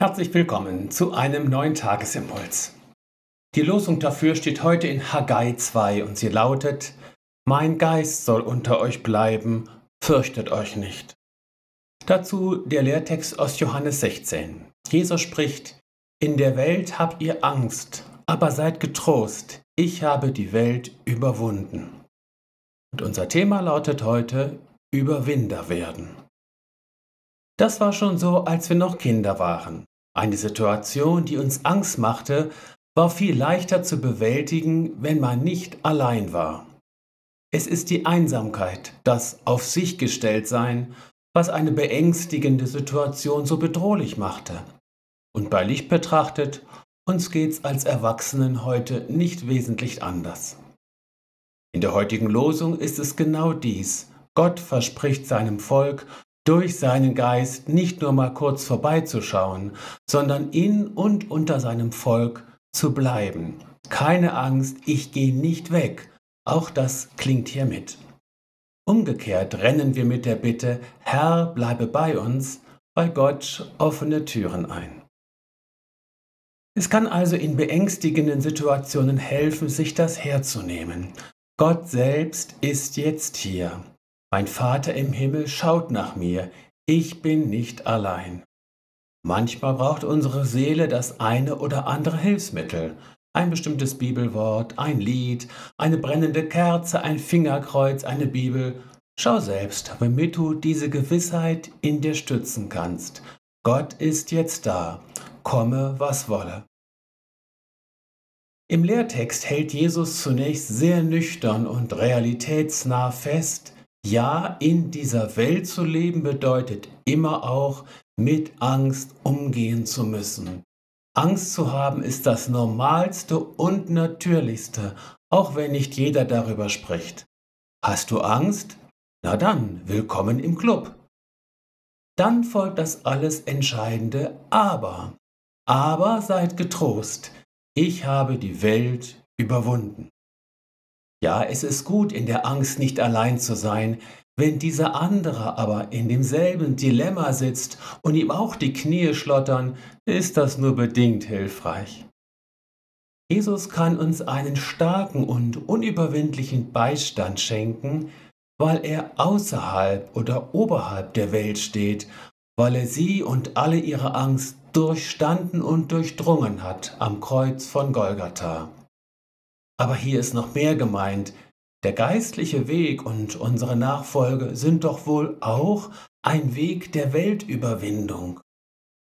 Herzlich willkommen zu einem neuen Tagesimpuls. Die Losung dafür steht heute in Haggai 2 und sie lautet: Mein Geist soll unter euch bleiben, fürchtet euch nicht. Dazu der Lehrtext aus Johannes 16. Jesus spricht: In der Welt habt ihr Angst, aber seid getrost, ich habe die Welt überwunden. Und unser Thema lautet heute Überwinder werden. Das war schon so, als wir noch Kinder waren. Eine Situation, die uns Angst machte, war viel leichter zu bewältigen, wenn man nicht allein war. Es ist die Einsamkeit, das Auf sich gestellt sein, was eine beängstigende Situation so bedrohlich machte. Und bei Licht betrachtet, uns geht's als Erwachsenen heute nicht wesentlich anders. In der heutigen Losung ist es genau dies. Gott verspricht seinem Volk durch seinen Geist nicht nur mal kurz vorbeizuschauen, sondern in und unter seinem Volk zu bleiben. Keine Angst, ich gehe nicht weg. Auch das klingt hier mit. Umgekehrt rennen wir mit der Bitte, Herr, bleibe bei uns, bei Gott offene Türen ein. Es kann also in beängstigenden Situationen helfen, sich das herzunehmen. Gott selbst ist jetzt hier. Mein Vater im Himmel schaut nach mir, ich bin nicht allein. Manchmal braucht unsere Seele das eine oder andere Hilfsmittel, ein bestimmtes Bibelwort, ein Lied, eine brennende Kerze, ein Fingerkreuz, eine Bibel. Schau selbst, womit du diese Gewissheit in dir stützen kannst. Gott ist jetzt da, komme was wolle. Im Lehrtext hält Jesus zunächst sehr nüchtern und realitätsnah fest, ja, in dieser Welt zu leben bedeutet immer auch mit Angst umgehen zu müssen. Angst zu haben ist das Normalste und Natürlichste, auch wenn nicht jeder darüber spricht. Hast du Angst? Na dann, willkommen im Club. Dann folgt das alles Entscheidende Aber. Aber seid getrost, ich habe die Welt überwunden. Ja, es ist gut, in der Angst nicht allein zu sein. Wenn dieser andere aber in demselben Dilemma sitzt und ihm auch die Knie schlottern, ist das nur bedingt hilfreich. Jesus kann uns einen starken und unüberwindlichen Beistand schenken, weil er außerhalb oder oberhalb der Welt steht, weil er sie und alle ihre Angst durchstanden und durchdrungen hat am Kreuz von Golgatha. Aber hier ist noch mehr gemeint. Der geistliche Weg und unsere Nachfolge sind doch wohl auch ein Weg der Weltüberwindung.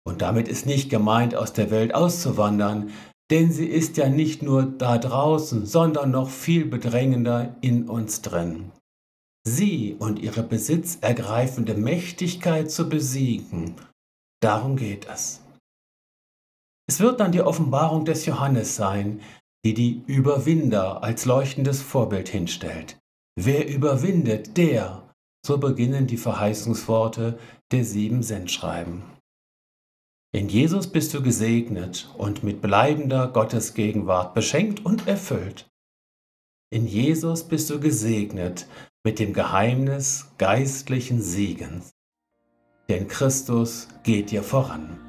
Und damit ist nicht gemeint, aus der Welt auszuwandern, denn sie ist ja nicht nur da draußen, sondern noch viel bedrängender in uns drin. Sie und ihre besitzergreifende Mächtigkeit zu besiegen, darum geht es. Es wird dann die Offenbarung des Johannes sein, die die Überwinder als leuchtendes Vorbild hinstellt. Wer überwindet, der, so beginnen die Verheißungsworte der sieben Sendschreiben. In Jesus bist du gesegnet und mit bleibender Gottesgegenwart beschenkt und erfüllt. In Jesus bist du gesegnet mit dem Geheimnis geistlichen Siegens. Denn Christus geht dir voran.